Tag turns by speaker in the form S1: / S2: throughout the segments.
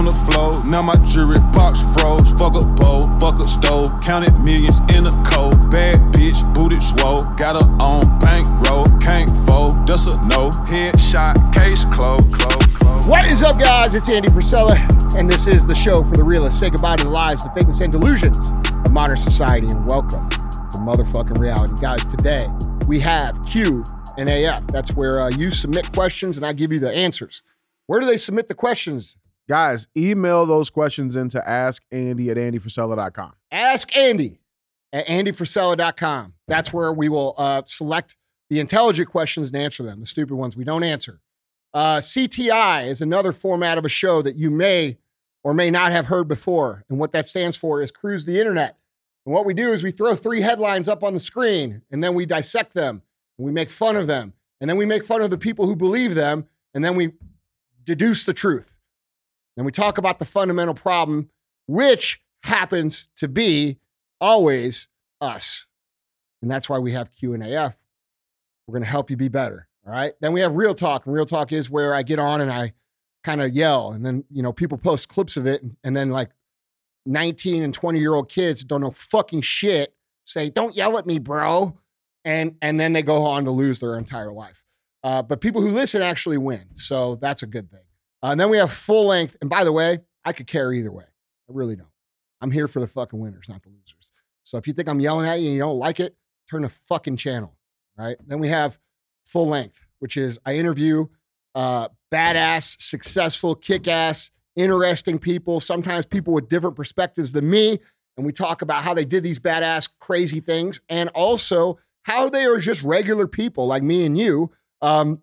S1: on the floor. Now my jewelry box froze. Fuck a bowl, fuck a stove. Counted millions in a cold. Bad bitch, booted swole. Got her on bankroll. Can't fold, that's a no. Headshot, case closed. Close, close.
S2: What is up, guys? It's Andy Frisella, and this is the show for the realists. Say goodbye to the lies, the fakeness, and delusions of modern society, and welcome to motherfucking reality. Guys, today we have Q and AF. That's where uh, you submit questions and I give you the answers. Where do they submit the questions?
S3: Guys, email those questions into askandy at andyfrisella.com.
S2: Ask Andy at andyfrisella.com. That's where we will uh, select the intelligent questions and answer them. The stupid ones we don't answer. Uh, CTI is another format of a show that you may or may not have heard before. And what that stands for is Cruise the Internet. And what we do is we throw three headlines up on the screen and then we dissect them and we make fun of them. And then we make fun of the people who believe them. And then we deduce the truth. And we talk about the fundamental problem, which happens to be always us. And that's why we have Q and AF. We're going to help you be better. All right. Then we have real talk. And real talk is where I get on and I kind of yell. And then, you know, people post clips of it. And, and then like 19 and 20 year old kids don't know fucking shit say, don't yell at me, bro. And, and then they go on to lose their entire life. Uh, but people who listen actually win. So that's a good thing. Uh, and then we have full length. And by the way, I could care either way. I really don't. I'm here for the fucking winners, not the losers. So if you think I'm yelling at you and you don't like it, turn the fucking channel. Right. Then we have full length, which is I interview uh, badass, successful, kick ass, interesting people, sometimes people with different perspectives than me. And we talk about how they did these badass, crazy things and also how they are just regular people like me and you um,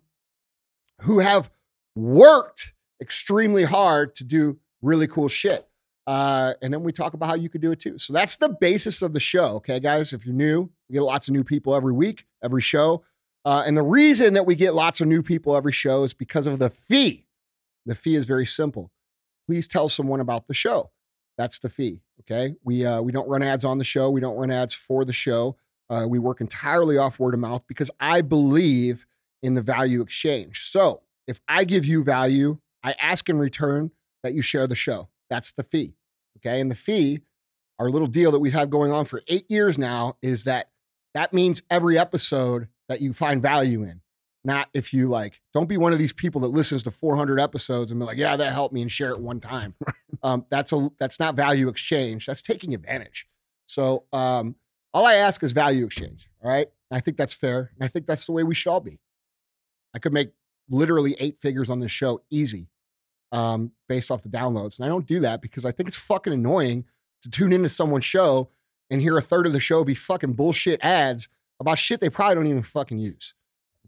S2: who have worked extremely hard to do really cool shit. Uh, and then we talk about how you could do it too. So that's the basis of the show. Okay, guys, if you're new, we get lots of new people every week, every show. Uh, and the reason that we get lots of new people every show is because of the fee. The fee is very simple. Please tell someone about the show. That's the fee. Okay. We, uh, we don't run ads on the show, we don't run ads for the show. Uh, we work entirely off word of mouth because I believe in the value exchange. So if I give you value, I ask in return that you share the show. That's the fee. Okay. And the fee, our little deal that we've had going on for eight years now, is that that means every episode that you find value in. Not if you like, don't be one of these people that listens to 400 episodes and be like, yeah, that helped me and share it one time. um, that's a that's not value exchange. That's taking advantage. So um, all I ask is value exchange. All right. I think that's fair. And I think that's the way we should all be. I could make literally eight figures on this show easy um, based off the downloads. And I don't do that because I think it's fucking annoying to tune into someone's show and hear a third of the show be fucking bullshit ads about shit they probably don't even fucking use.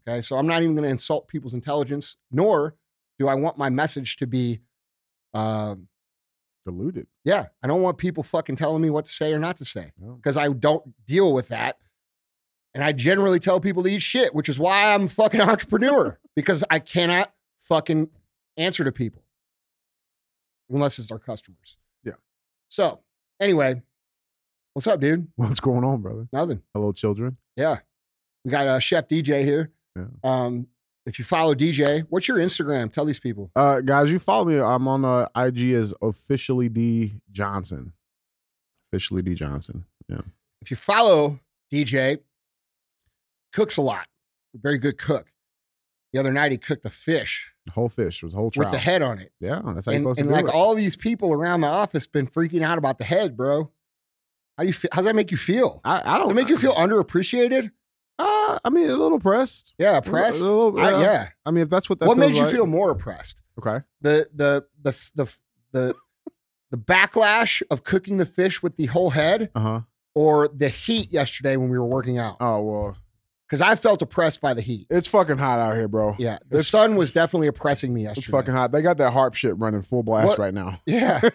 S2: Okay. So I'm not even going to insult people's intelligence, nor do I want my message to be um,
S3: Diluted.
S2: yeah, I don't want people fucking telling me what to say or not to say
S3: No.
S2: because I don't deal with that. And I generally tell people to eat shit, which is why I'm a fucking entrepreneur because I cannot fucking answer to people unless it's our customers.
S3: Yeah.
S2: So, anyway, what's up, dude?
S3: What's going on, brother?
S2: Nothing.
S3: Hello, children.
S2: Yeah. We got uh, Chef DJ here.
S3: Yeah.
S2: Um, if you follow DJ, what's your Instagram? Tell these people.
S3: Uh, guys, you follow me. I'm on uh, IG as officially D Johnson. Officially D Johnson. Yeah.
S2: If you follow DJ, cooks a lot. Very good cook. The other night he cooked a fish
S3: The whole fish was a whole
S2: with the head on it.
S3: Yeah, that's how you're
S2: And,
S3: supposed
S2: and
S3: to do
S2: like
S3: it.
S2: all these people around the office been freaking out about the head, bro. How you feel? How's that make you feel?
S3: I, I don't
S2: it make you feel underappreciated?
S3: Uh, I mean, a little pressed.
S2: Yeah,
S3: A
S2: oppressed.
S3: little-
S2: I-
S3: yeah.
S2: yeah.
S3: I mean, if that's what that
S2: What made you
S3: like-
S2: feel more oppressed?
S3: Okay.
S2: The the the the the the backlash of cooking the fish with the whole head,
S3: Uh huh.
S2: or the heat yesterday when we were working out?
S3: Oh well,
S2: Because I felt oppressed by the heat.
S3: it's fucking hot out here, bro.
S2: Yeah, the
S3: It's-
S2: sun was definitely oppressing me yesterday.
S3: It's fucking hot. They got that harp shit running full blast
S2: What?
S3: right now.
S2: yeah.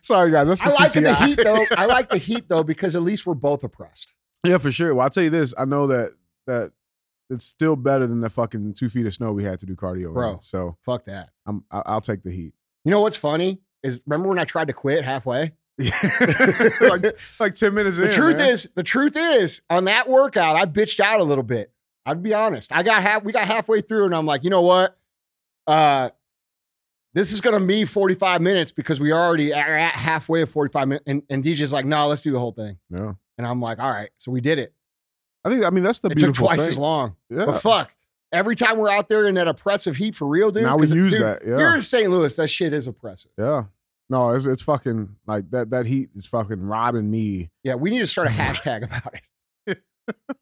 S3: Sorry, guys. That's
S2: I like the heat though. I like the heat though because at least we're both oppressed.
S3: Yeah, for sure. Well, I'll tell you this. I know that that it's still better than the fucking two feet of snow we had to do cardio. in.
S2: Bro.
S3: So
S2: Fuck that.
S3: I'm, I'll take the heat.
S2: You know what's funny is remember when I tried to quit halfway?
S3: like, like 10 minutes in
S2: The
S3: in.
S2: truth
S3: man.
S2: is, the truth is, on that workout, I bitched out a little bit. I'd be honest. I got half. We got halfway through, and I'm like, you know what? Uh, this is to be 45 minutes because we already are at halfway of 45 minutes. And, and DJ's like, no, let's do the whole thing.
S3: Yeah.
S2: And I'm like, all right. So we did it.
S3: I think I mean that's the
S2: it took twice
S3: thing.
S2: as long.
S3: Yeah.
S2: But fuck, every time we're out there in that oppressive heat for real, dude.
S3: now we use
S2: dude,
S3: that.
S2: You're in St. Louis. That shit is oppressive.
S3: Yeah. No, it's it's fucking like that that heat is fucking robbing me.
S2: Yeah, we need to start a hashtag about it.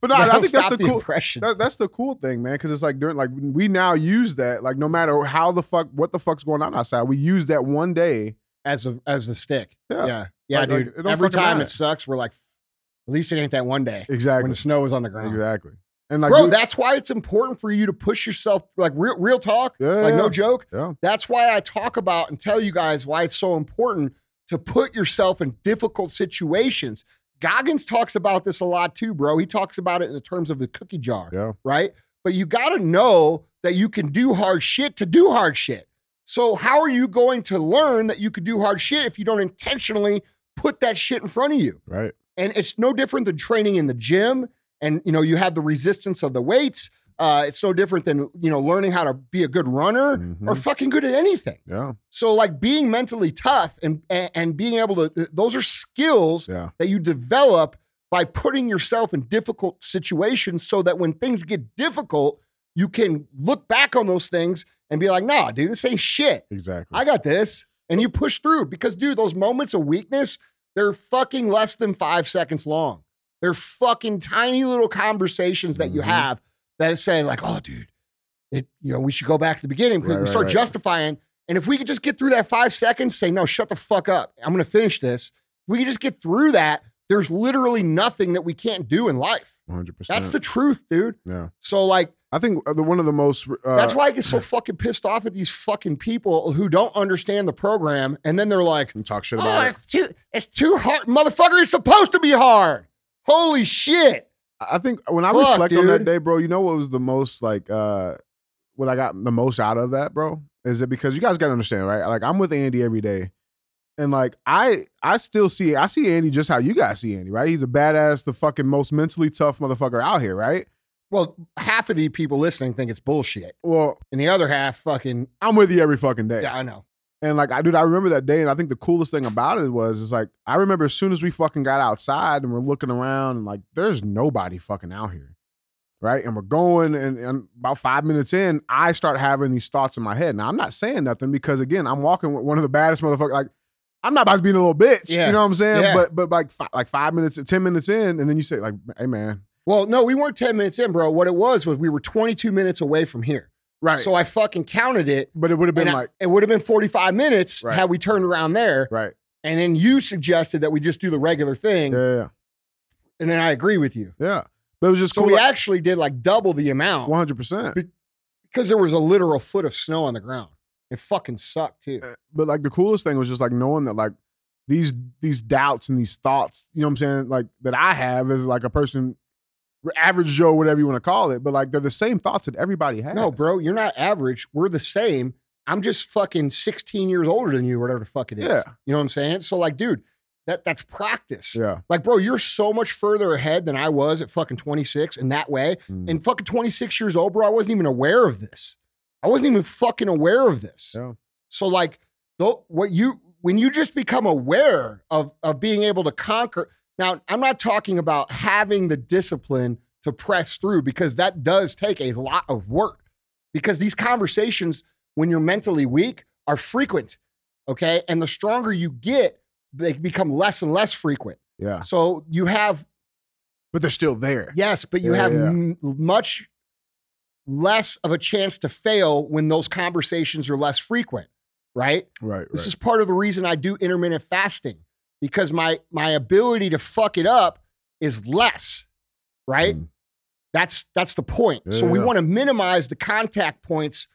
S3: But no,
S2: Yeah,
S3: I think that's the
S2: the
S3: cool that, that's the cool thing, man, because it's like during like we now use that like no matter how the fuck what the fuck's going on outside, we use that one day.
S2: as a as the stick.
S3: Yeah.
S2: Yeah, yeah,
S3: Like- like,
S2: dude.
S3: don't
S2: Every time
S3: matter.
S2: it sucks, we're like, at least it ain't that one day
S3: Exactly.
S2: when the snow is on the ground.
S3: Exactly. And like
S2: Bro,
S3: dude-
S2: that's why it's important for you to push yourself. Like real, real talk.
S3: Yeah,
S2: like no joke.
S3: Yeah.
S2: That's why I talk about and tell you guys why it's so important to put yourself in difficult situations. Goggins talks about this a lot too, bro. He talks about it in the terms of the cookie jar,
S3: Yeah.
S2: right? But you got to know that you can do hard shit to do hard shit. So how are you going to learn that you could do hard shit if you don't intentionally put that shit in front of you?
S3: Right.
S2: and it's no different than training in the gym and you know you have the resistance of the weights uh, it's no different than you know learning how to be a good runner
S3: Mhm.
S2: or fucking good at anything
S3: Yeah.
S2: so like being mentally tough and and, and being able to those are skills
S3: Yeah.
S2: that you develop by putting yourself in difficult situations so that when things get difficult you can look back on those things and be like nah dude this ain't shit
S3: Exactly.
S2: I got this. And you push through because, dude, those moments of weakness, they're fucking less than five seconds long. They're fucking tiny little conversations that you
S3: Mhm.
S2: have that say, like, oh, dude, it, you know, we should go back to the beginning
S3: Right,
S2: we
S3: right,
S2: start
S3: right.
S2: justifying. And if we could just get through that five seconds, say, no, shut the fuck up. I'm going to finish this. If we could just get through that, there's literally nothing that we can't do in life.
S3: 100%.
S2: That's the truth, dude.
S3: Yeah.
S2: So, like,
S3: I think uh, the one of the most uh,
S2: that's why I get so fucking pissed off at these fucking people who don't understand the program. And then they're like,
S3: we talk shit
S2: Oh,
S3: about it.
S2: it's too, it's too hard. Motherfucker, it's supposed to be hard. Holy shit.
S3: I think when I
S2: Fuck,
S3: reflect on that day, bro, you know what was the most like uh what I got the most out of that, bro? Is it because you guys gotta understand, right? Like I'm with Andy every day. And like I I still see I see Andy just how you guys see Andy, right? He's a badass, the fucking most mentally tough motherfucker out here, right?
S2: Well, half of the people listening think it's bullshit.
S3: Well,
S2: And the other half fucking,
S3: I'm with you every fucking day.
S2: yeah, I know.
S3: And like I dude, I remember that day, and I think the coolest thing about it was is like I remember as soon as we fucking got outside and we're looking around and like there's nobody fucking out here. Right. And we're going and, and about five minutes in, I start having these thoughts in my head. Now I'm not saying nothing because again, I'm walking with one of the baddest motherfuckers. Like I'm not about to be a little bitch.
S2: Yeah.
S3: You know what I'm saying?
S2: Yeah.
S3: But but like like five minutes, ten minutes in, and then you say, like, hey man.
S2: Well, no, we weren't 10 minutes in, bro. What it was was we were 22 minutes away from here.
S3: Right.
S2: So I fucking counted it.
S3: but it would have been
S2: and I-
S3: like,
S2: it would have been 45 minutes
S3: Right.
S2: had we turned around there.
S3: right.
S2: And then you suggested that we just do the regular thing.
S3: Yeah, yeah.
S2: And then I agree with you.
S3: Yeah. But it was just
S2: So
S3: cool.
S2: we actually did like double the amount.
S3: one hundred percent.
S2: because there was a literal foot of snow on the ground. It fucking sucked too.
S3: Eh, but like the coolest thing was just like knowing that like these these doubts and these thoughts, you know what I'm saying, like that I have as like a person, average Joe, whatever you want to call it, but like they're the same thoughts that everybody has.
S2: No, bro, you're not average. We're the same. I'm just fucking 16 years older than you, whatever the fuck it is.
S3: Yeah.
S2: You know what I'm saying? So, like, dude, that that's practice.
S3: Yeah.
S2: Like, bro, you're so much further ahead than I was at fucking 26 in that way.
S3: Mm.
S2: And fucking 26 years old, bro, I wasn't even aware of this. I wasn't even fucking aware of this.
S3: Yeah.
S2: So, like, though, what you when you just become aware of of being able to conquer. Now, I'm not talking about having the discipline to press through because that does take a lot of work. Because these conversations, when you're mentally weak, are frequent. Okay. And the stronger you get, they become less and less frequent.
S3: Yeah.
S2: So you have
S3: But they're still there.
S2: Yes, but you
S3: Yeah,
S2: have
S3: yeah.
S2: m- much less of a chance to fail when those conversations are less frequent, right?
S3: Right.
S2: This
S3: right.
S2: is part of the reason I do intermittent fasting because my my ability to fuck it up is less, right?
S3: Mm.
S2: That's that's the point. so we
S3: yeah.
S2: want to minimize the contact points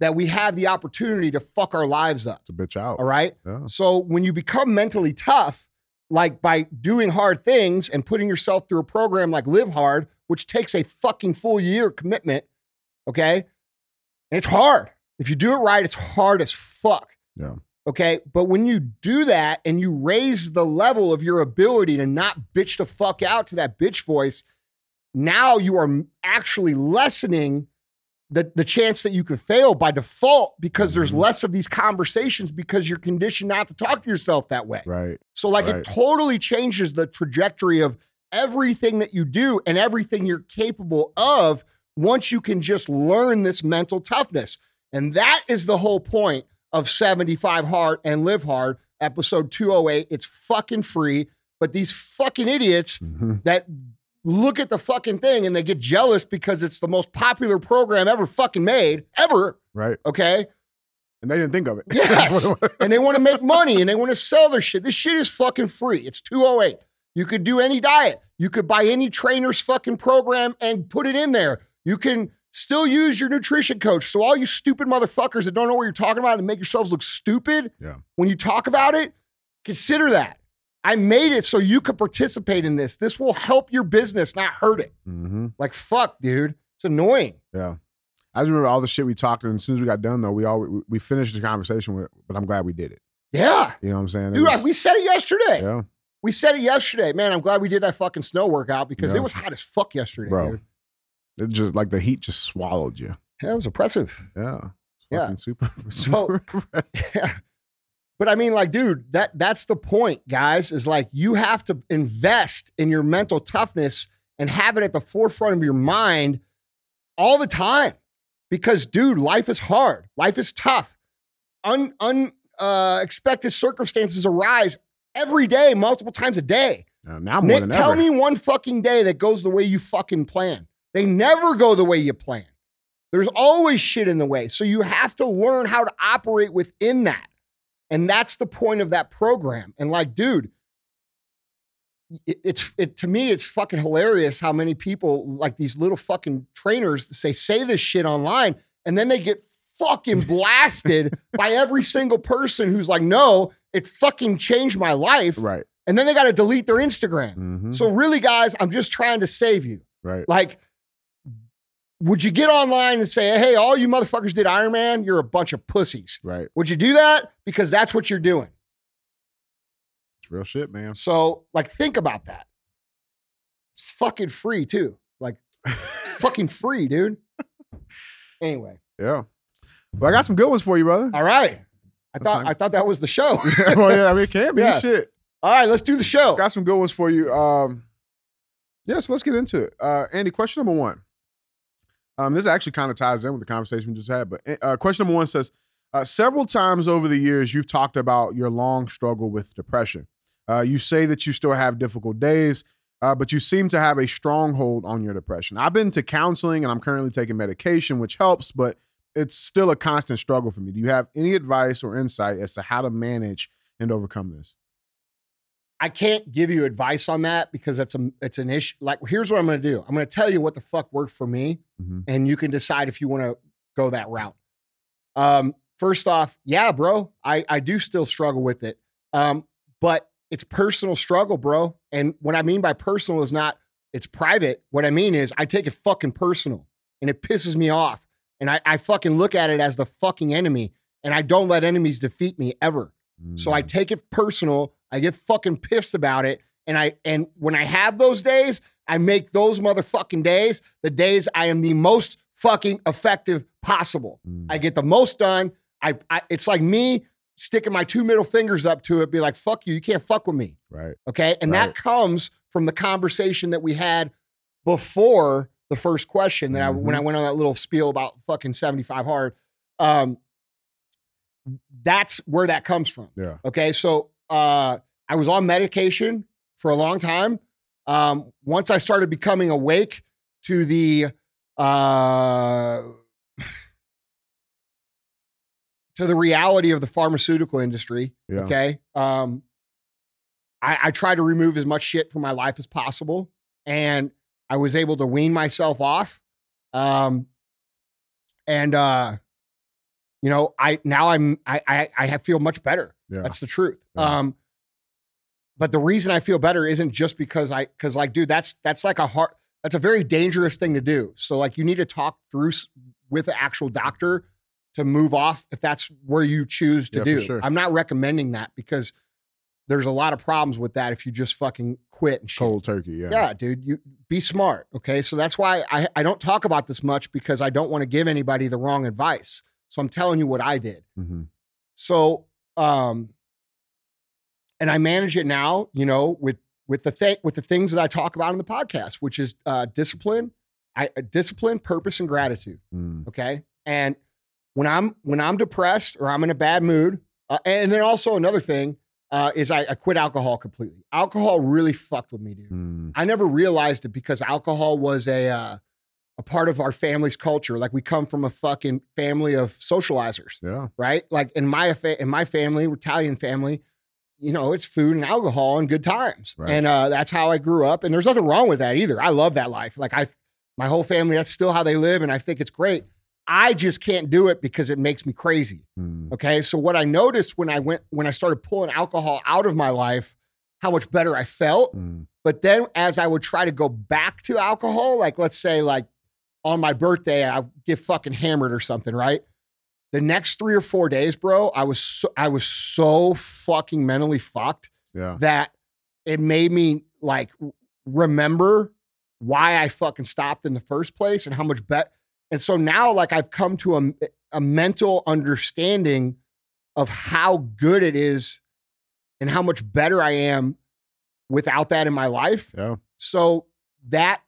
S2: that we have the opportunity to fuck our lives up,
S3: It's a bitch out.
S2: all right?
S3: Yeah.
S2: So when you become mentally tough, like by doing hard things and putting yourself through a program like Live Hard, which takes a fucking full year commitment, okay? And it's hard. If you do it right, it's hard as fuck.
S3: Yeah.
S2: Okay. But when you do that and you raise the level of your ability to not bitch the fuck out to that bitch voice, now you are actually lessening the the chance that you could fail by default because there's
S3: Mhm.
S2: less of these conversations because you're conditioned not to talk to yourself that way.
S3: Right.
S2: So like
S3: Right.
S2: it totally changes the trajectory of everything that you do and everything you're capable of once you can just learn this mental toughness. And that is the whole point of 75 Hard and Live Hard, episode 208. It's fucking free, but these fucking idiots
S3: Mhm.
S2: that look at the fucking thing and they get jealous because it's the most popular program ever fucking made, ever,
S3: Right.
S2: okay?
S3: And they didn't think of it.
S2: Yes.
S3: That's what it was.
S2: and they want to make money and they want to sell their shit. This shit is fucking free. It's 208. You could do any diet. You could buy any trainer's fucking program and put it in there. You can still use your nutrition coach. So all you stupid motherfuckers that don't know what you're talking about and make yourselves look stupid
S3: Yeah.
S2: when you talk about it, consider that. I made it so you could participate in this. This will help your business, not hurt it.
S3: Mhm.
S2: Like fuck, dude. It's annoying.
S3: Yeah. I just remember all the shit we talked, and as soon as we got done, though, we all we, we finished the conversation with. But I'm glad we did it.
S2: Yeah.
S3: You know what I'm saying? It
S2: Dude,
S3: was-
S2: we said it yesterday.
S3: yeah,
S2: We said it yesterday. Man, I'm glad we did that fucking snow workout because
S3: Yeah.
S2: it was hot as fuck yesterday,
S3: bro.
S2: dude.
S3: It just like the heat just swallowed you.
S2: Yeah, it was oppressive.
S3: Yeah. It's
S2: Yeah.
S3: fucking super.
S2: So-
S3: super
S2: Yeah. But I mean, like, dude, that that's the point, guys, is like you have to invest in your mental toughness and have it at the forefront of your mind all the time. Because, dude, life is hard. Life is tough. Un un uh, circumstances arise every day, multiple times a day.
S3: Yeah, now more
S2: Nick,
S3: than
S2: tell
S3: ever.
S2: me one fucking day that goes the way you fucking plan. They never go the way you plan. There's always shit in the way. So you have to learn how to operate within that. And that's the point of that program. And like, dude, it- it's it to me, it's fucking hilarious how many people like these little fucking trainers say say this shit online and then they get fucking blasted by every single person who's like, no, it fucking changed my life.
S3: Right.
S2: And then they got to delete their Instagram.
S3: hmm
S2: So really, guys, I'm just trying to save you.
S3: right.
S2: Like, would you get online and say, hey, all you motherfuckers did Iron Man? You're a bunch of pussies.
S3: Right.
S2: Would you do that? Because that's what you're doing.
S3: It's real shit, man.
S2: So, like, think about that. It's fucking free, too. Like, it's fucking free, dude. Anyway,
S3: Yeah. Well, I got some good ones for you, brother.
S2: all right. I thought. I thought that was the show.
S3: well, yeah, I mean, it can be
S2: Yeah.
S3: shit.
S2: all right, let's do the show.
S3: Got some good ones for you. Um, yeah, so let's get into it. Uh, Andy, question number one. Um, this actually kind of ties in with the conversation we just had, but uh, question number one says uh, several times over the years you've talked about your long struggle with depression. Uh, you say that you still have difficult days, uh, but you seem to have a stronghold on your depression. I've been to counseling and I'm currently taking medication, which helps, but it's still a constant struggle for me. Do you have any advice or insight as to how to manage and overcome this?
S2: I can't give you advice on that because it's a it's an issue. Like, here's what I'm going to do. I'm going to tell you what the fuck worked for me,
S3: Mhm.
S2: and you can decide if you want to go that route. Um, first off, yeah, bro, I I do still struggle with it. Um, but it's personal struggle, bro. And what I mean by personal is not it's private. What I mean is I take it fucking personal, and it pisses me off, and I I fucking look at it as the fucking enemy, and I don't let enemies defeat me ever. So I
S3: Mm.
S2: take it personal. I get fucking pissed about it. And I and when I have those days, I make those motherfucking days the days I am the most fucking effective possible.
S3: Mm.
S2: I get the most done. I, I it's like me sticking my two middle fingers up to it, be like, fuck you, you can't fuck with me.
S3: right.
S2: Okay. And
S3: Right.
S2: that comes from the conversation that we had before the first question that I when
S3: Mm-hmm.
S2: I went on that little spiel about fucking 75 hard. Um that's where that comes from.
S3: Yeah.
S2: Okay. So uh I was on medication for a long time. Um, once I started becoming awake to the uh to the reality of the pharmaceutical industry,
S3: Yeah.
S2: Okay. Um, I, I try to remove as much shit from my life as possible, and I was able to wean myself off. Um, and uh, you know, I now I'm I I, I have feel much better.
S3: Yeah.
S2: That's the truth.
S3: Yeah.
S2: Um, but the reason I feel better isn't just because I because like, dude, that's that's like a hard that's a very dangerous thing to do. So like, you need to talk through with an actual doctor to move off if that's where you choose to
S3: Yeah,
S2: do.
S3: sure.
S2: I'm not recommending that because there's a lot of problems with that if you just fucking quit and shit.
S3: Cold turkey. Yeah.
S2: Yeah, dude, you be smart. Okay. So that's why I, I don't talk about this much because I don't want to give anybody the wrong advice. So I'm telling you what I did.
S3: hmm
S2: So um and I manage it now, you know, with with the thing with the things that I talk about in the podcast, which is uh discipline, I uh, discipline, purpose, and gratitude.
S3: Mm.
S2: Okay. And when I'm when I'm depressed or I'm in a bad mood, uh, and then also another thing uh, is I, I quit alcohol completely. Alcohol really fucked with me, dude.
S3: Mm.
S2: I never realized it because alcohol was a uh, a part of our family's culture. Like we come from a fucking family of socializers,
S3: Yeah.
S2: right? Like in my in my family, Italian family, you know, it's food and alcohol and good times,
S3: Right.
S2: and uh, that's how I grew up. And there's nothing wrong with that either. I love that life. Like I, my whole family, that's still how they live, and I think it's great. I just can't do it because it makes me crazy.
S3: Mm.
S2: Okay. So what I noticed when I went when I started pulling alcohol out of my life, how much better I felt.
S3: Mm.
S2: But then as I would try to go back to alcohol, like let's say like on my birthday, I get fucking hammered or something, right? The next three or four days, bro, I was so, I was so fucking mentally fucked
S3: Yeah.
S2: that it made me like remember why I fucking stopped in the first place and how much bet. And so now, like, I've come to a, a mental understanding of how good it is and how much better I am without that in my life.
S3: Yeah.
S2: So that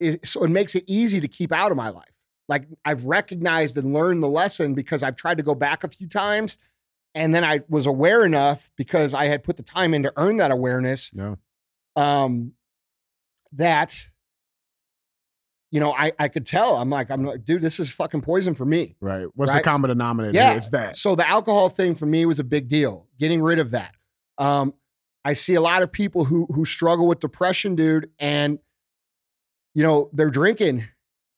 S2: is, so it makes it easy to keep out of my life. Like, I've recognized and learned the lesson because I've tried to go back a few times. And then I was aware enough because I had put the time in to earn that awareness
S3: Yeah.
S2: um, that you know I I could tell. I'm like I'm like, dude, this is fucking poison for me.
S3: Right. What's the
S2: Right.
S3: common denominator?
S2: Yeah.
S3: It's that.
S2: So the alcohol thing for me was a big deal. Getting rid of that. Um, I see a lot of people who who struggle with depression, dude, and you know they're drinking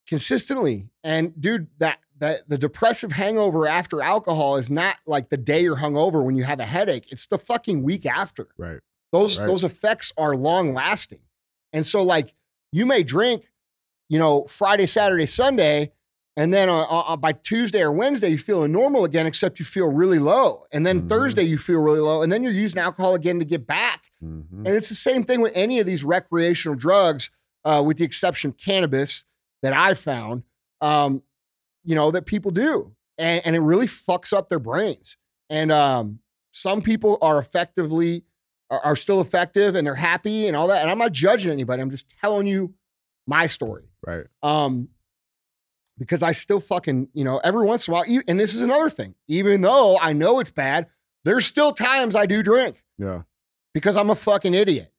S2: consistently. And dude, that that the depressive hangover after alcohol is not like the day you're hungover when you have a headache. It's the fucking week after.
S3: Right.
S2: Those
S3: Right.
S2: those effects are long lasting. And so like you may drink, you know, Friday, Saturday, Sunday, and then uh, uh, by Tuesday or Wednesday you feeling normal again, except you feel really low. And then
S3: Mhm.
S2: Thursday you feel really low, and then you're using alcohol again to get back.
S3: Mhm.
S2: And it's the same thing with any of these recreational drugs, uh, with the exception of cannabis that I found, um, you know, that people do. And, and it really fucks up their brains. And um, some people are effectively, are, are still effective and they're happy and all that. And I'm not judging anybody. I'm just telling you my story.
S3: Right.
S2: Um, because I still fucking, you know, every once in a while, and this is another thing, even though I know it's bad, there's still times I do drink
S3: Yeah.
S2: because I'm a fucking idiot.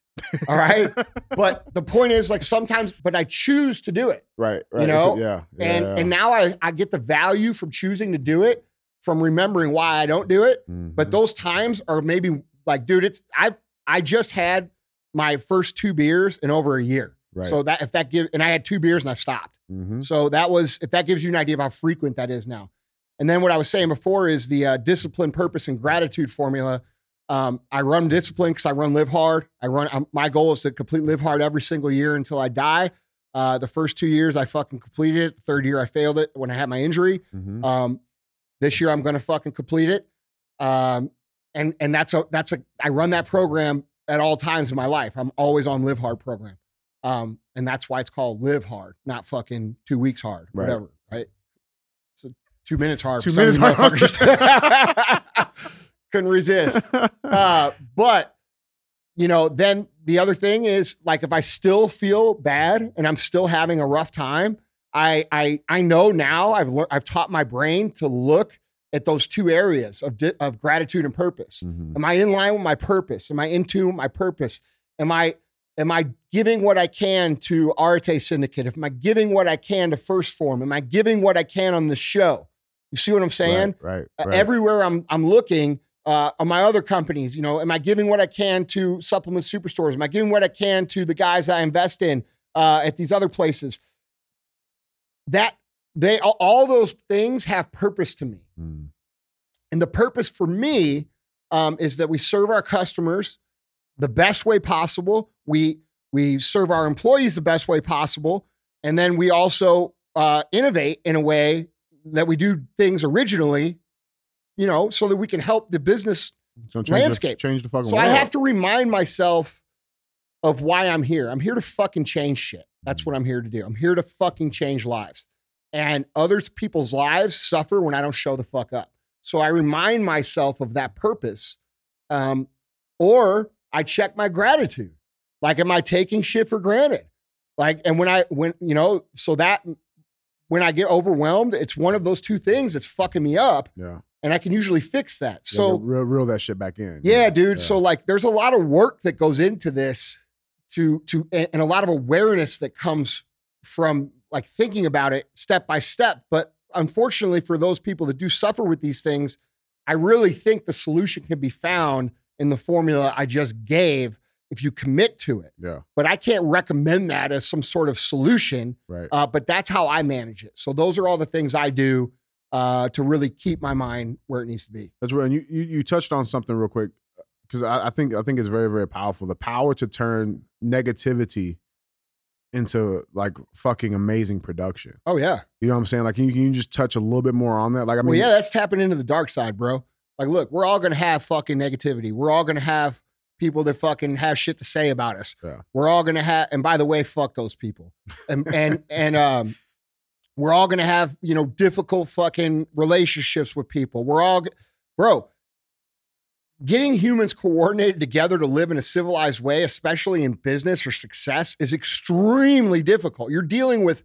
S2: All right. but the point is, like, sometimes, but I choose to do it.
S3: Right. Right.
S2: You know,
S3: a- yeah. yeah.
S2: And
S3: yeah.
S2: and now I, I get the value from choosing to do it, from remembering why I don't do it. But
S3: Mhm.
S2: those times are maybe like, dude, it's I I just had my first two beers in over a year.
S3: right.
S2: So that if that give and I had two beers and I stopped.
S3: Mhm.
S2: So that was if that gives you an idea of how frequent that is now. And then what I was saying before is the uh, discipline, purpose, and gratitude formula. Um, I run discipline because I run live hard. I run. Um, my goal is to complete live hard every single year until I die. Uh, the first two years I fucking completed it. The third year I failed it when I had my injury.
S3: Mhm.
S2: Um, this year I'm going to fucking complete it. Um, and and that's a that's a I run that program at all times in my life. I'm always on live hard program. Um, and that's why it's called live hard, not fucking two weeks hard,
S3: Right.
S2: whatever. Right. So two minutes hard.
S3: Two
S2: for some of
S3: minutes hard.
S2: Couldn't resist. Uh, but you know, then the other thing is like if I still feel bad and I'm still having a rough time, I I I know now I've learned I've taught my brain to look at those two areas of di- of gratitude and purpose.
S3: Mhm.
S2: Am I in line with my purpose? Am I in tune with my purpose? Am I am I giving what I can to Arete Syndicate? Am I giving what I can to First Form? Am I giving what I can on the show? You see what I'm saying?
S3: Right. Right.
S2: Uh,
S3: right.
S2: everywhere I'm I'm looking uh, on my other companies. You know, am I giving what I can to supplement superstores? Am I giving what I can to the guys I invest in uh, at these other places? That they all, those things have purpose to me,
S3: Mm.
S2: and the purpose for me um, is that we serve our customers the best way possible. We we serve our employees the best way possible, and then we also uh, innovate in a way that we do things originally you know, so that we can help the business
S3: change
S2: Landscape.
S3: The, change the fucking
S2: So
S3: world.
S2: I have to remind myself of why I'm here. I'm here to fucking change shit. That's what I'm here to do. I'm here to fucking change lives. And others people's lives suffer when I don't show the fuck up. So I remind myself of that purpose. Um, or I check my gratitude. Like, am I taking shit for granted? Like, and when I when you know, so that when I get overwhelmed, it's one of those two things that's fucking me up,
S3: Yeah.
S2: And I can usually fix that.
S3: Yeah,
S2: So
S3: reel, reel that shit back in.
S2: yeah, dude.
S3: Yeah.
S2: So like there's a lot of work that goes into this to to and, and a lot of awareness that comes from like thinking about it step by step. But unfortunately for those people that do suffer with these things, I really think the solution can be found in the formula I just gave if you commit to it.
S3: Yeah.
S2: But I can't recommend that as some sort of solution.
S3: Right.
S2: Uh, but that's how I manage it. So those are all the things I do uh, to really keep my mind where it needs to be.
S3: That's right. And you, you you touched on something real quick because I, I think I think it's very very powerful. The power to turn negativity into like fucking amazing production.
S2: Oh yeah.
S3: You know what I'm saying? Like, can you, can you just touch a little bit more on that? Like, I mean,
S2: well, yeah, that's tapping into the dark side, bro. Like, look, we're all gonna have fucking negativity. We're all gonna have people that fucking have shit to say about us.
S3: Yeah.
S2: We're all gonna have, and by the way, fuck those people. And and and um, we're all gonna have you know difficult fucking relationships with people. We're all, bro. Getting humans coordinated together to live in a civilized way, especially in business or success, is extremely difficult. You're dealing with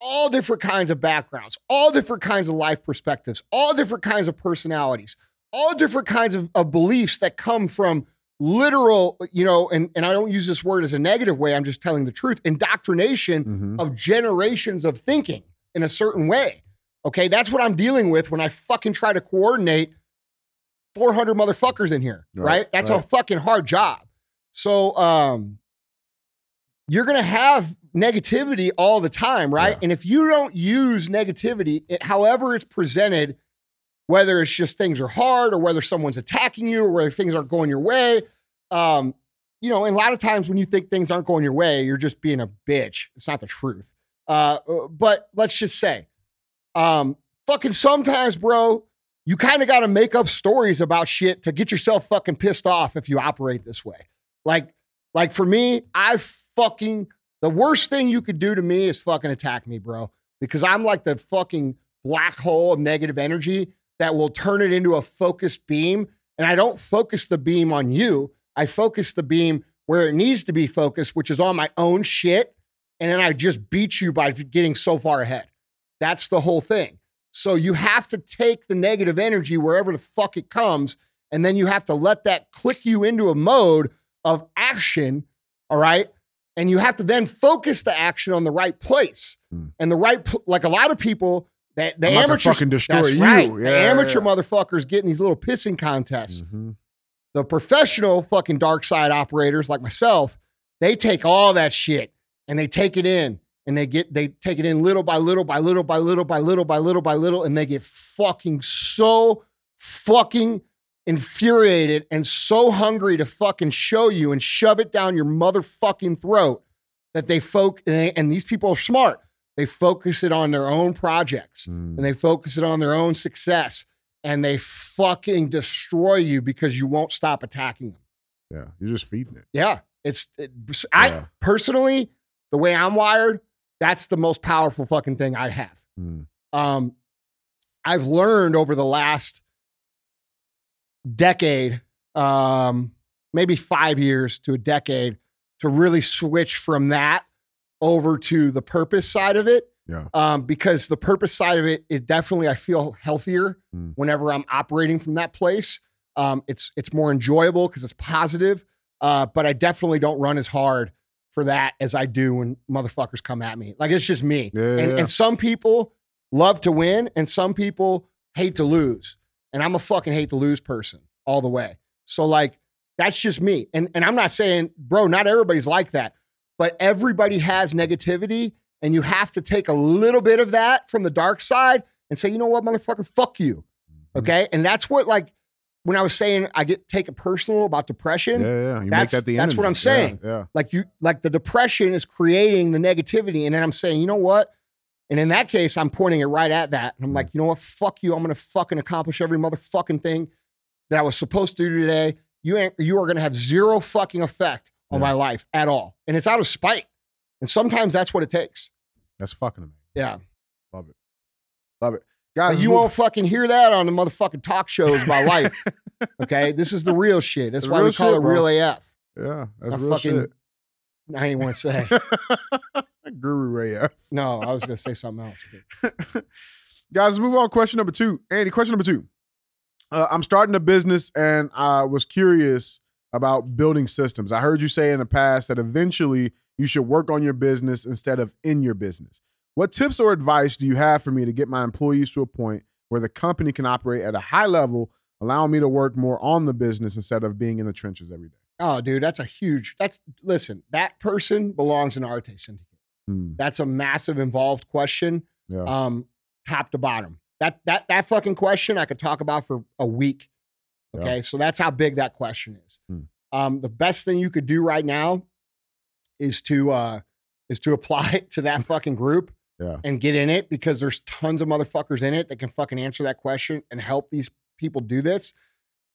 S2: all different kinds of backgrounds, all different kinds of life perspectives, all different kinds of personalities, all different kinds of, of beliefs that come from literal, you know, and, and I don't use this word as a negative way, I'm just telling the truth, indoctrination
S3: Mhm.
S2: of generations of thinking in a certain way. Okay, that's what I'm dealing with when I fucking try to coordinate 400 motherfuckers in here, right?
S3: Right,
S2: That's a fucking hard job. So, um, you're going to have negativity all the time, right?
S3: Yeah.
S2: And if you don't use negativity, it, however it's presented, whether it's just things are hard or whether someone's attacking you or whether things aren't going your way, um, you know, and a lot of times when you think things aren't going your way, you're just being a bitch. It's not the truth. Uh, but let's just say, um, fucking sometimes, bro, you kind of got to make up stories about shit to get yourself fucking pissed off if you operate this way. Like, like for me, I fucking the worst thing you could do to me is fucking attack me, bro, because I'm like the fucking black hole of negative energy that will turn it into a focused beam. And I don't focus the beam on you. I focus the beam where it needs to be focused, which is on my own shit. And then I just beat you by getting so far ahead. That's the whole thing. So you have to take the negative energy wherever the fuck it comes, and then you have to let that click you into a mode of action. All right. And you have to then focus the action on the right place.
S3: Hmm.
S2: And the right, pl- like a lot of people, that the
S3: I'm
S2: amateurs,
S3: fucking destroy you.
S2: right.
S3: Yeah,
S2: the amateur
S3: yeah.
S2: motherfuckers getting these little pissing contests
S3: Mhm.
S2: the professional fucking dark side operators like myself, they take all that shit and they take it in and they get they take it in little by little by little by little by little by little by little and they get fucking so fucking infuriated and so hungry to fucking show you and shove it down your motherfucking throat that they folk and, they- and these people are smart. They focus it on their own projects
S3: Mm.
S2: and they focus it on their own success and they fucking destroy you because you won't stop attacking them.
S3: Yeah, you're just feeding it.
S2: Yeah. It's, it, I
S3: Yeah.
S2: personally, the way I'm wired, that's the most powerful fucking thing I have.
S3: Mm.
S2: Um, I've learned over the last decade, um, maybe five years to a decade, to really switch from that over to the purpose side of it.
S3: Yeah.
S2: Um, because the purpose side of it is definitely I feel healthier
S3: Mm.
S2: whenever I'm operating from that place. Um, it's it's more enjoyable because it's positive. Uh, but I definitely don't run as hard for that as I do when motherfuckers come at me. Like it's just me.
S3: Yeah,
S2: and,
S3: yeah.
S2: and some people love to win, and some people hate to lose. And I'm a fucking hate to lose person all the way. So like that's just me. And and I'm not saying, bro, not everybody's like that, but everybody has negativity, and you have to take a little bit of that from the dark side and say, you know what, motherfucker, fuck you.
S3: Mhm.
S2: Okay. And that's what like when I was saying I get take it personal about depression.
S3: Yeah, yeah. You
S2: That's-
S3: make that the
S2: that's what. I'm saying.
S3: Yeah,
S2: Like you like the depression is creating the negativity. And then I'm saying, you know what? And in that case, I'm pointing it right at that. And I'm mm. like, you know what? Fuck you. I'm gonna fucking accomplish every motherfucking thing that I was supposed to do today, you ain't, you are going to have zero fucking effect on
S3: Yeah.
S2: my life at all. And it's out of spite. And sometimes that's what it takes.
S3: That's fucking amazing.
S2: Yeah.
S3: Love it. Love it. Guys,
S2: you won't fucking hear that on the motherfucking talk shows about life. Okay. This is the real shit. That's
S3: The
S2: why we call
S3: shit,
S2: it
S3: bro.
S2: real AF.
S3: Yeah, that's real
S2: fucking-
S3: shit.
S2: I ain't want to say.
S3: Guru Ray F.
S2: No, I was going to say something else. but-
S3: Guys, let's move on. Question number two. Andy, question number two. Uh, I'm starting a business and I was curious about building systems. I heard you say in the past that eventually you should work on your business instead of in your business. What tips or advice do you have for me to get my employees to a point where the company can operate at a high level, allowing me to work more on the business instead of being in the trenches every day?
S2: Oh, dude, that's a huge. That's listen. That person belongs in Arete Syndicate.
S3: Hmm,
S2: That's a massive involved question,
S3: yeah.
S2: um, top to bottom. That that that fucking question I could talk about for a week.
S3: Yeah.
S2: Okay, so that's how big that question is.
S3: Hmm.
S2: Um, the best thing you could do right now is to uh, is to apply it to that fucking group
S3: Yeah.
S2: and get in it because there's tons of motherfuckers in it that can fucking answer that question and help these people do this.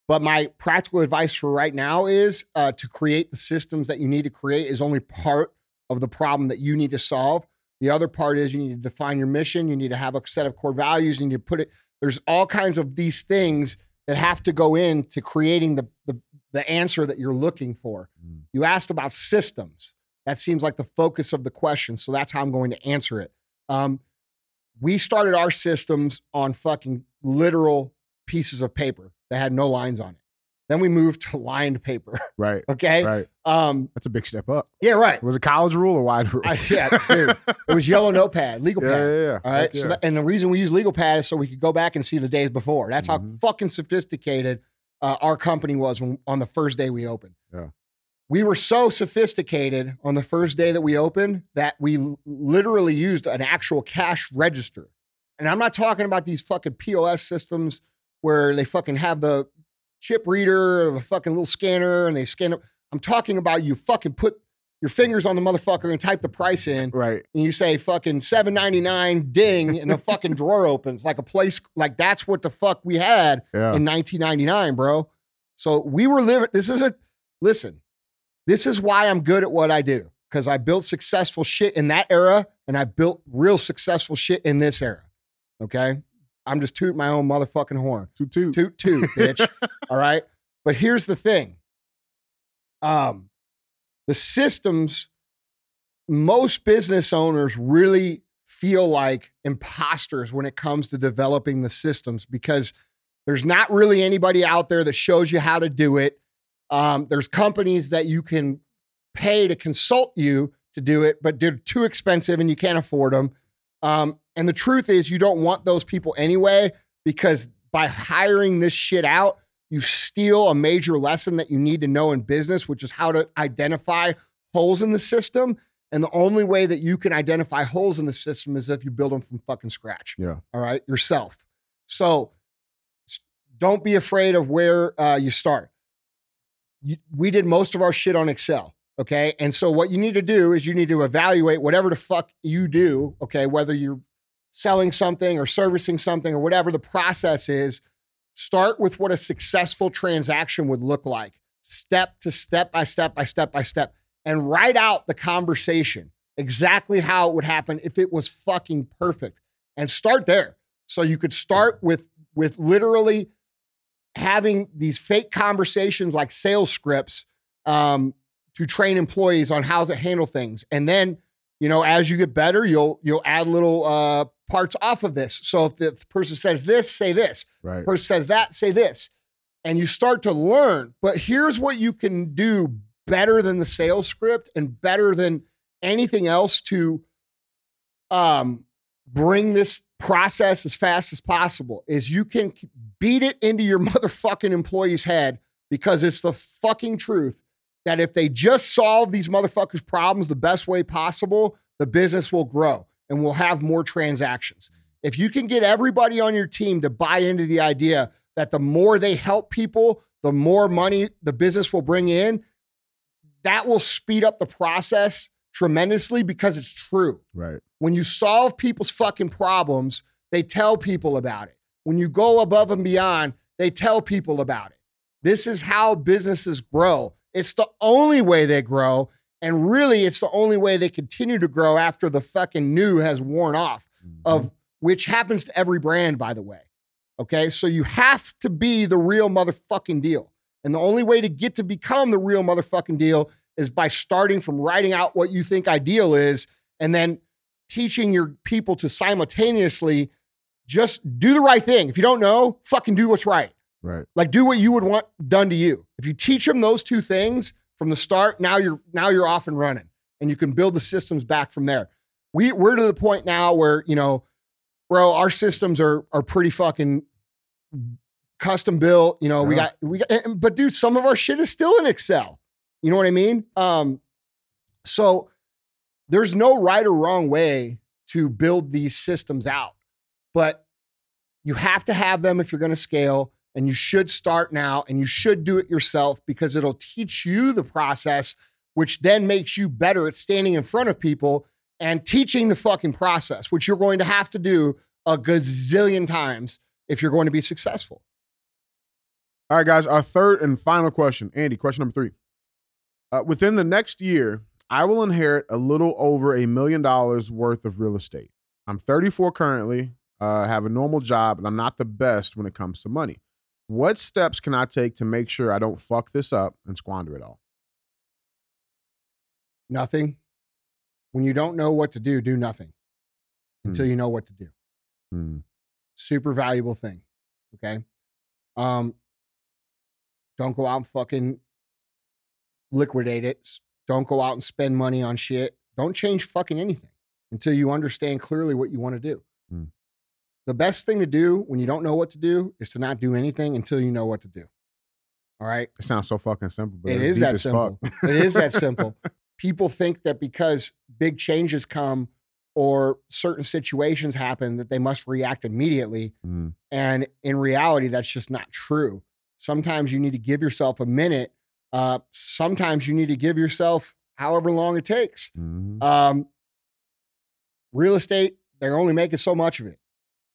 S2: But my practical advice for right now is uh, to create the systems that you need to create is only part of the problem that you need to solve. The other part is you need to define your mission. You need to have a set of core values. You need to put it. There's all kinds of these things that have to go into creating the the, the answer that you're looking for.
S3: Mm.
S2: You asked about systems. That seems like the focus of the question. So that's how I'm going to answer it. Um, we started our systems on fucking literal pieces of paper that had no lines on it. Then we moved to lined paper.
S3: Right.
S2: Okay.
S3: Right.
S2: Um,
S3: That's a big step up.
S2: yeah, right.
S3: Was it college rule or wide rule?
S2: I- yeah, dude. It was yellow notepad, legal
S3: yeah,
S2: pad.
S3: yeah, yeah.
S2: All right.
S3: Heck
S2: So that, and the reason we use legal pad is so we could go back and see the days before. That's how
S3: Mhm.
S2: fucking sophisticated uh, our company was when, on the first day we opened.
S3: Yeah.
S2: We were so sophisticated on the first day that we opened that we literally used an actual cash register. And I'm not talking about these fucking POS systems where they fucking have the chip reader or the fucking little scanner and they scan it. I'm talking about you fucking put your fingers on the motherfucker and type the price in
S3: right.
S2: and you say fucking 799 ding and the fucking drawer opens like a place like that's what the fuck we had
S3: Yeah.
S2: in 1999 bro so we were living this is a listen this is why i'm good at what i do because i built successful shit in that era and i built real successful shit in this era okay i'm just tooting my own motherfucking horn
S3: Toot toot.
S2: toot toot bitch all right but here's the thing um the systems most business owners really feel like imposters when it comes to developing the systems because there's not really anybody out there that shows you how to do it. Um, there's companies that you can pay to consult you to do it, but they're too expensive and you can't afford them. Um, and the truth is, you don't want those people anyway because by hiring this shit out, you steal a major lesson that you need to know in business, which is how to identify holes in the system. And the only way that you can identify holes in the system is if you build them from fucking scratch.
S3: Yeah.
S2: All right. Yourself. So don't be afraid of where uh, you start. We did most of our shit on Excel. Okay. And so what you need to do is you need to evaluate whatever the fuck you do. Okay. Whether you're selling something or servicing something or whatever the process is, start with what a successful transaction would look like, step to step by step by step by step, and write out the conversation exactly how it would happen if it was fucking perfect, and start there. So you could start with with literally having these fake conversations like sales scripts um, to train employees on how to handle things, and then you know as you get better, you'll you'll add little uh, parts off of this. So if the person says this, say this
S3: Right.
S2: person says that, say this. And you start to learn. But here's what you can do better than the sales script and better than anything else to um, bring this process as fast as possible is you can beat it into your motherfucking employee's head because it's the fucking truth that if they just solve these motherfuckers' problems the best way possible, the business will grow and we'll have more transactions. If you can get everybody on your team to buy into the idea that the more they help people, the more money the business will bring in, that will speed up the process tremendously because it's true.
S3: Right.
S2: When you solve people's fucking problems, they tell people about it. When you go above and beyond, they tell people about it. This is how businesses grow. It's the only way they grow. And really, it's the only way they continue to grow after the fucking new has worn off, mm-hmm. of which happens to every brand, by the way. Okay. So you have to be the real motherfucking deal. And the only way to get to become the real motherfucking deal is by starting from writing out what you think ideal is and then teaching your people to simultaneously just do the right thing. If you don't know, fucking do what's right.
S3: right.
S2: Like do what you would want done to you. If you teach them those two things from the start, now you're now you're off and running and you can build the systems back from there. We we're to the point now where, you know, bro, our systems are are pretty fucking custom built. You know, we got we got but dude, some of our shit is still in Excel. You know what I mean? Um so there's no right or wrong way to build these systems out. But you have to have them if you're going to scale and you should start now and you should do it yourself because it'll teach you the process which then makes you better at standing in front of people and teaching the fucking process which you're going to have to do a gazillion times if you're going to be successful.
S3: All right, guys. Our third and final question, Andy. Question number three. Uh, within the next year, I will inherit a little over a million dollars worth of real estate. I'm 34 currently, uh, have a normal job, and I'm not the best when it comes to money. What steps can I take to make sure I don't fuck this up and squander it all?
S2: Nothing. When you don't know what to do, do nothing until you know what to do.
S3: Hmm.
S2: super valuable thing. Okay. Um, don't go out and fucking liquidate it. Don't go out and spend money on shit. Don't change fucking anything until you understand clearly what you want to do.
S3: Hmm.
S2: The best thing to do when you don't know what to do is to not do anything until you know what to do. All right.
S3: It sounds so fucking simple, but it's
S2: that simple. it is that simple. People think that because big changes come or certain situations happen that they must react immediately.
S3: Hmm.
S2: And in reality, that's just not true. Sometimes you need to give yourself a minute. Uh, sometimes you need to give yourself however long it takes.
S3: Mhm.
S2: Um, real estate, they're only making so much of it.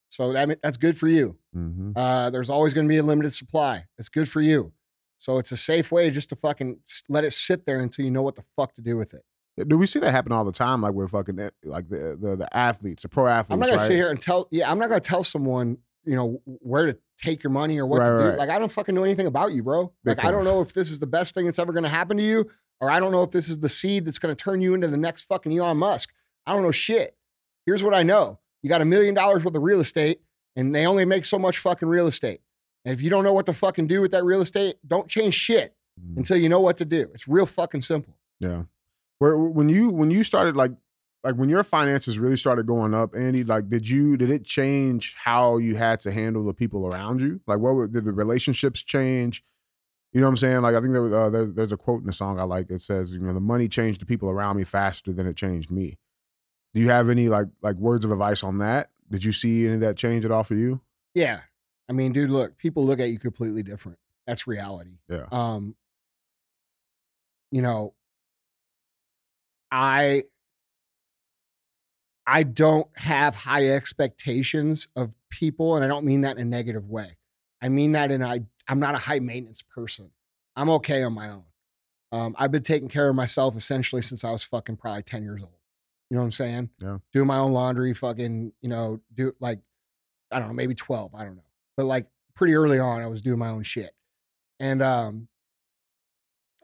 S2: So that, that's good for you.
S3: Mhm.
S2: Uh, there's always going to be a limited supply. It's good for you. So it's a safe way just to fucking let it sit there until you know what the fuck to do with it.
S3: Do we see that happen all the time? Like we're fucking eh, like the the, the athletes, the pro athletes.
S2: I'm not gonna
S3: right?
S2: sit here and tell. Yeah, I'm not gonna tell someone you know where to take your money or what
S3: Right,
S2: to do.
S3: right.
S2: Like I don't fucking know anything about you, bro.
S3: Big
S2: Like I don't know if this is the best thing that's ever gonna happen to you, or I don't know if this is the seed that's gonna turn you into the next fucking Elon Musk. I don't know shit. Here's what I know: you got a million dollars worth of real estate, and they only make so much fucking real estate. And if you don't know what to fucking do with that real estate, don't change shit
S3: Mhm.
S2: until you know what to do. It's real fucking simple.
S3: Yeah. Where when you when you started like like when your finances really started going up, Andy, like did you did it change how you had to handle the people around you? Like what were, did the relationships change? You know what I'm saying? Like I think there, was, uh, there there's a quote in the song I like. It says, you know, the money changed the people around me faster than it changed me. Do you have any like like words of advice on that? Did you see any of that change at all for you?
S2: Yeah. I mean, dude, look, people look at you completely different. That's reality.
S3: Yeah.
S2: Um, you know, I I don't have high expectations of people, and I don't mean that in a negative way. I mean that in I I'm not a high maintenance person. I'm okay on my own. Um, I've been taking care of myself essentially since I was fucking probably 10 years old. You know what I'm saying?
S3: Yeah.
S2: Doing my own laundry, fucking, you know, do like, I don't know, maybe 12, I don't know. But like pretty early on, I was doing my own shit. And um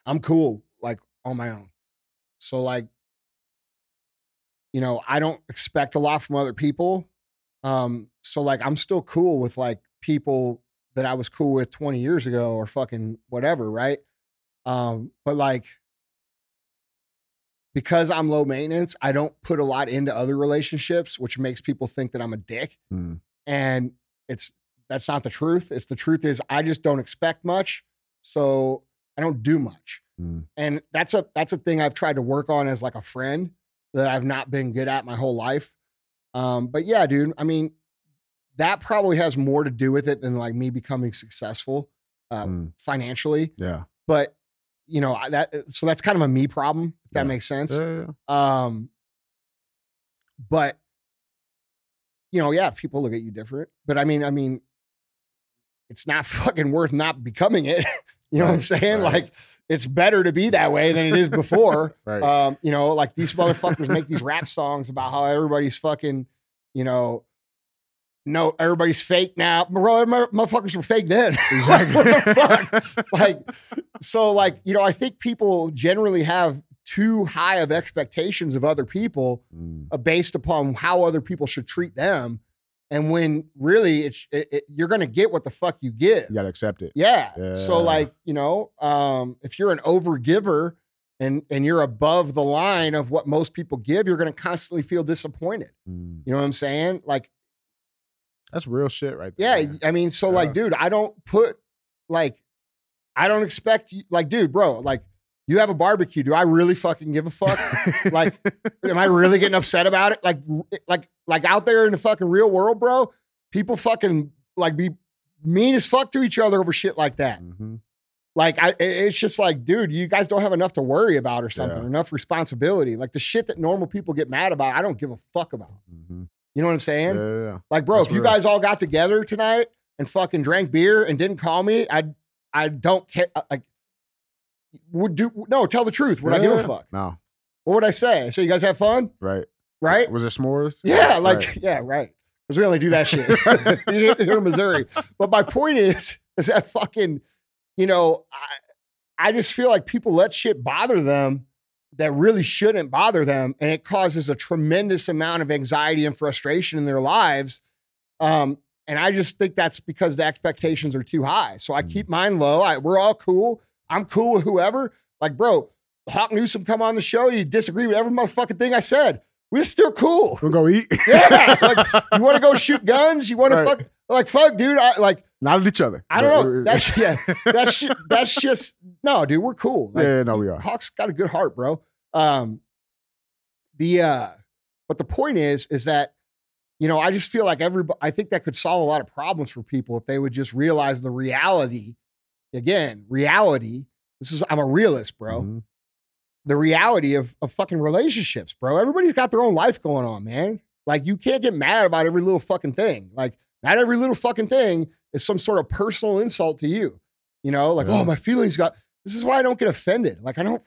S2: I'm cool, like on my own. So like, you know, I don't expect a lot from other people. Um, so like I'm still cool with like people that I was cool with 20 years ago or fucking whatever, right? Um, but like because I'm low maintenance, I don't put a lot into other relationships, which makes people think that I'm a dick.
S3: Mm.
S2: And it's that's not the truth. It's the truth is I just don't expect much. So I don't do much.
S3: Mm.
S2: And that's a that's a thing I've tried to work on as like a friend that I've not been good at my whole life. Um, but yeah, dude, I mean, that probably has more to do with it than like me becoming successful uh,
S3: Mm.
S2: financially.
S3: Yeah.
S2: But you know, that so that's kind of a me problem, if that makes sense.
S3: Yeah, yeah, yeah.
S2: Um, but you know, yeah, people look at you different. But I mean, I mean, it's not fucking worth not becoming it. You know what I'm saying?
S3: right.
S2: Like it's better to be that way than it is before.
S3: Right.
S2: Um, you know, like these motherfuckers make these rap songs about how everybody's fucking, you know, no, everybody's fake now. Motherfuckers were fake then. Like, what the fuck? like so like you know i think people generally have too high of expectations of other people
S3: Mm,
S2: uh, based upon how other people should treat them and when really it's it, it, you're gonna get what the fuck you give
S3: you gotta accept it.
S2: yeah. so like you know um if you're an overgiver and and you're above the line of what most people give you're gonna constantly feel disappointed
S3: Mm,
S2: you know what i'm saying like
S3: that's real shit right
S2: yeah,
S3: there. man.
S2: I mean, so like, dude, I don't put like, I don't expect you, like, dude, bro, like, you have a barbecue. Do I really fucking give a fuck? like, am I really getting upset about it? Like, like, like out there in the fucking real world, bro, people fucking like be mean as fuck to each other over shit like that.
S3: Mhm.
S2: Like, I, it's just like, dude, you guys don't have enough to worry about or something,
S3: Yeah.
S2: enough responsibility. Like the shit that normal people get mad about, I don't give a fuck about.
S3: Mhm.
S2: You know what I'm saying?
S3: Yeah, yeah.
S2: Like, bro,
S3: That's
S2: if you
S3: real.
S2: guys all got together tonight and fucking drank beer and didn't call me, I I don't care. uh, Like, would do no? Tell the truth. Would I give a fuck?
S3: No,
S2: What would I say? so you guys have fun,
S3: right.
S2: right?
S3: Was it s'mores?
S2: Yeah, like
S3: Right.
S2: yeah, right. Because we only do that shit here in Missouri. But my point is, is that fucking, you know, I I just feel like people let shit bother them that really shouldn't bother them, and it causes a tremendous amount of anxiety and frustration in their lives. Um, and I just think that's because the expectations are too high. So I
S3: Mm.
S2: keep mine low. I, we're all cool. I'm cool with whoever. Like, bro, Hawk Newsome come on the show. You disagree with every motherfucking thing I said. We're still cool.
S3: We'll go eat.
S2: Yeah, like, You want to go shoot guns? You want to fuck? Like, fuck, dude. I like.
S3: Not at each other.
S2: I don't know. That's yeah. That's ju- that's just no, dude. We're cool. Like,
S3: yeah, no, we are.
S2: Hawk's got a good heart, bro. Um, the uh, but the point is, is that you know, I just feel like everybody. I think that could solve a lot of problems for people if they would just realize the reality. Again, reality. This is I'm a realist, bro.
S3: Mhm.
S2: The reality of of fucking relationships, bro. Everybody's got their own life going on, man. Like you can't get mad about every little fucking thing. Like not every little fucking thing is some sort of personal insult to you. You know, like
S3: Yeah.
S2: oh my feelings got. This is why I don't get offended. Like I don't.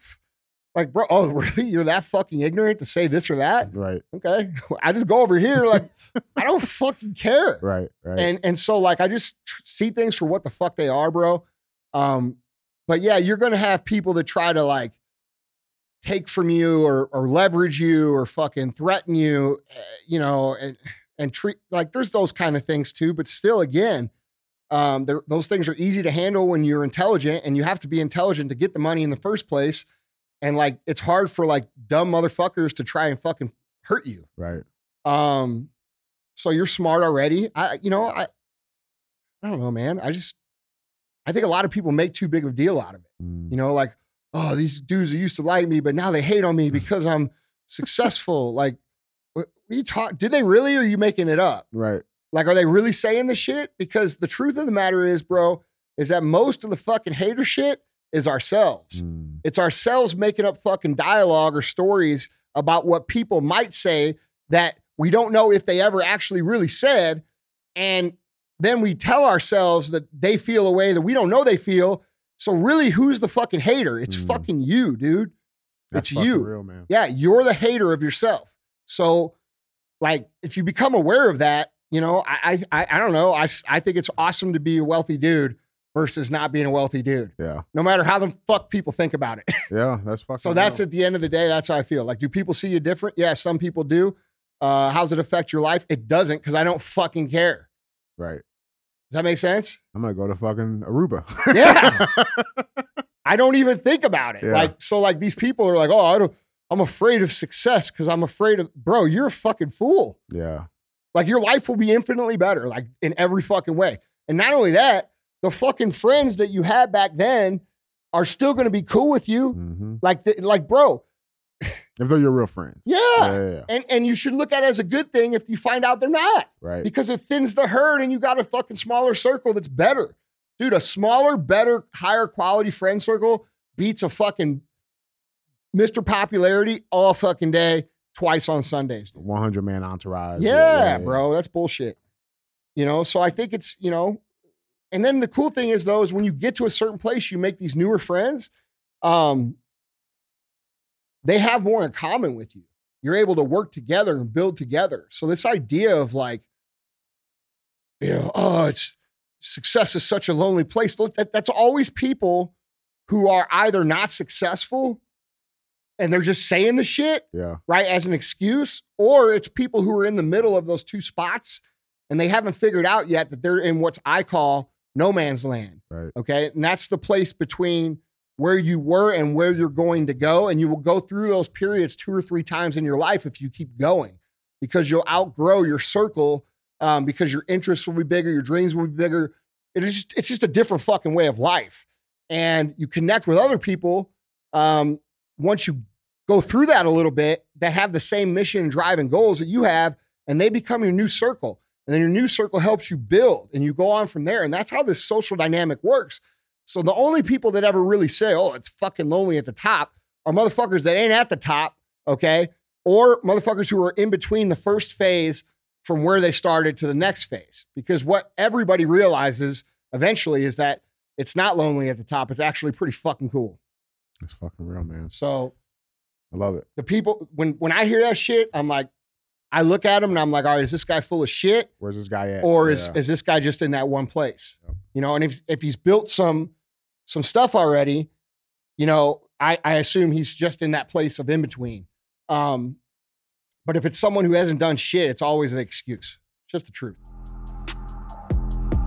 S2: Like, bro, oh, really? You're that fucking ignorant to say this or that?
S3: Right,
S2: Okay. I just go over here. Like, I don't fucking care.
S3: right, right.
S2: And and so like I just tr- see things for what the fuck they are, bro. Um, but yeah, you're gonna have people that try to like take from you or or leverage you or fucking threaten you, eh, you know, and and treat like there's those kind of things too. But still, again, um, those things are easy to handle when you're intelligent, and you have to be intelligent to get the money in the first place. And like it's hard for like dumb motherfuckers to try and fucking hurt you.
S3: right.
S2: Um, so you're smart already. I, you know, I, I don't know, man. I just, I think a lot of people make too big of a deal out of it.
S3: Mm.
S2: You know, like, oh, these dudes are used to like me, but now they hate on me because I'm successful. Like, what, what you talk? Did they really? Or are you making it up?
S3: Right.
S2: Like, are they really saying the shit? Because the truth of the matter is, bro, is that most of the fucking hater shit is ourselves.
S3: Mm.
S2: It's ourselves making up fucking dialogue or stories about what people might say that we don't know if they ever actually really said. And then we tell ourselves that they feel a way that we don't know they feel. So really, who's the fucking hater? It's
S3: Mm.
S2: fucking you, dude.
S3: That's
S2: It's you.
S3: real, man.
S2: Yeah, you're the hater of yourself. So, like, if you become aware of that, you know, I I I, don't know. I I think it's awesome to be a wealthy dude versus not being a wealthy dude.
S3: Yeah,
S2: No matter how the fuck people think about it.
S3: yeah. That's fucking.
S2: So that's
S3: real.
S2: at the end of the day, that's how I feel. Like, do people see you different? Yeah, some people do. Uh, how's it affect your life? It doesn't because I don't fucking care.
S3: Right.
S2: Does that make sense?
S3: I'm gonna go to fucking Aruba.
S2: Yeah. I don't even think about it.
S3: Yeah.
S2: Like, so like these people are like, oh, I don't, I'm afraid of success because I'm afraid of, bro, you're a fucking fool.
S3: yeah.
S2: Like your life will be infinitely better, like in every fucking way. And not only that, the fucking friends that you had back then are still going to be cool with you.
S3: hmm
S2: Like, the, like, bro,
S3: If they're your real friends.
S2: yeah.
S3: Yeah, yeah, yeah.
S2: And and you should look at it as a good thing if you find out they're not,
S3: Right.
S2: because it thins the herd and you got a fucking smaller circle that's better. Dude, a smaller, better, higher quality friend circle beats a fucking Mr. Popularity all fucking day, twice on Sundays. dude.
S3: 100 man entourage.
S2: Yeah, bro, that's bullshit. You know, so I think it's, you know, and then the cool thing is though is when you get to a certain place, you make these newer friends. Um, they have more in common with you. You're able to work together and build together. So this idea of like, you know, oh, it's success is such a lonely place. That, that's always people who are either not successful and they're just saying the shit,
S3: Yeah.
S2: right, as an excuse, or it's people who are in the middle of those two spots and they haven't figured out yet that they're in what's I call no man's land.
S3: Right.
S2: Okay. And that's the place between where you were and where you're going to go. And you will go through those periods two or three times in your life if you keep going because you'll outgrow your circle um, because your interests will be bigger, your dreams will be bigger. It is just, it's just a different fucking way of life. And you connect with other people um, once you go through that a little bit that have the same mission and drive and goals that you have, and they become your new circle. And then your new circle helps you build and you go on from there. And that's how this social dynamic works. So the only people that ever really say, oh, it's fucking lonely at the top are motherfuckers that ain't at the top, okay? Or motherfuckers who are in between the first phase from where they started to the next phase. Because what everybody realizes eventually is that it's not lonely at the top. It's actually pretty fucking cool.
S3: It's fucking real, man.
S2: So
S3: I love it.
S2: the people, when when I hear that shit, I'm like, I look at him and I'm like, all right, is this guy full of shit?
S3: Where's this guy at?
S2: or is
S3: Yeah.
S2: is this guy just in that one place?
S3: Yep.
S2: You know, and if if he's built some some stuff already, you know, I I assume he's just in that place of in between. Um, but if it's someone who hasn't done shit, it's always an excuse. It's just the truth.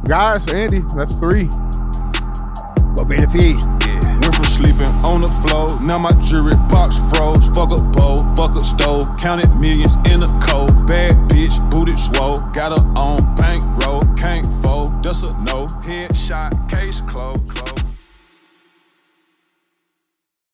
S3: guys, Andy, that's three.
S2: But beta fee.
S1: Yeah. Went from sleeping on the floor, now my jewelry box froze. Fuck a bowl, fuck a stove, counted millions in a cold. Bad bitch, booted swole, got her on bankroll, can't fold, that's a no. Headshot, case closed. closed.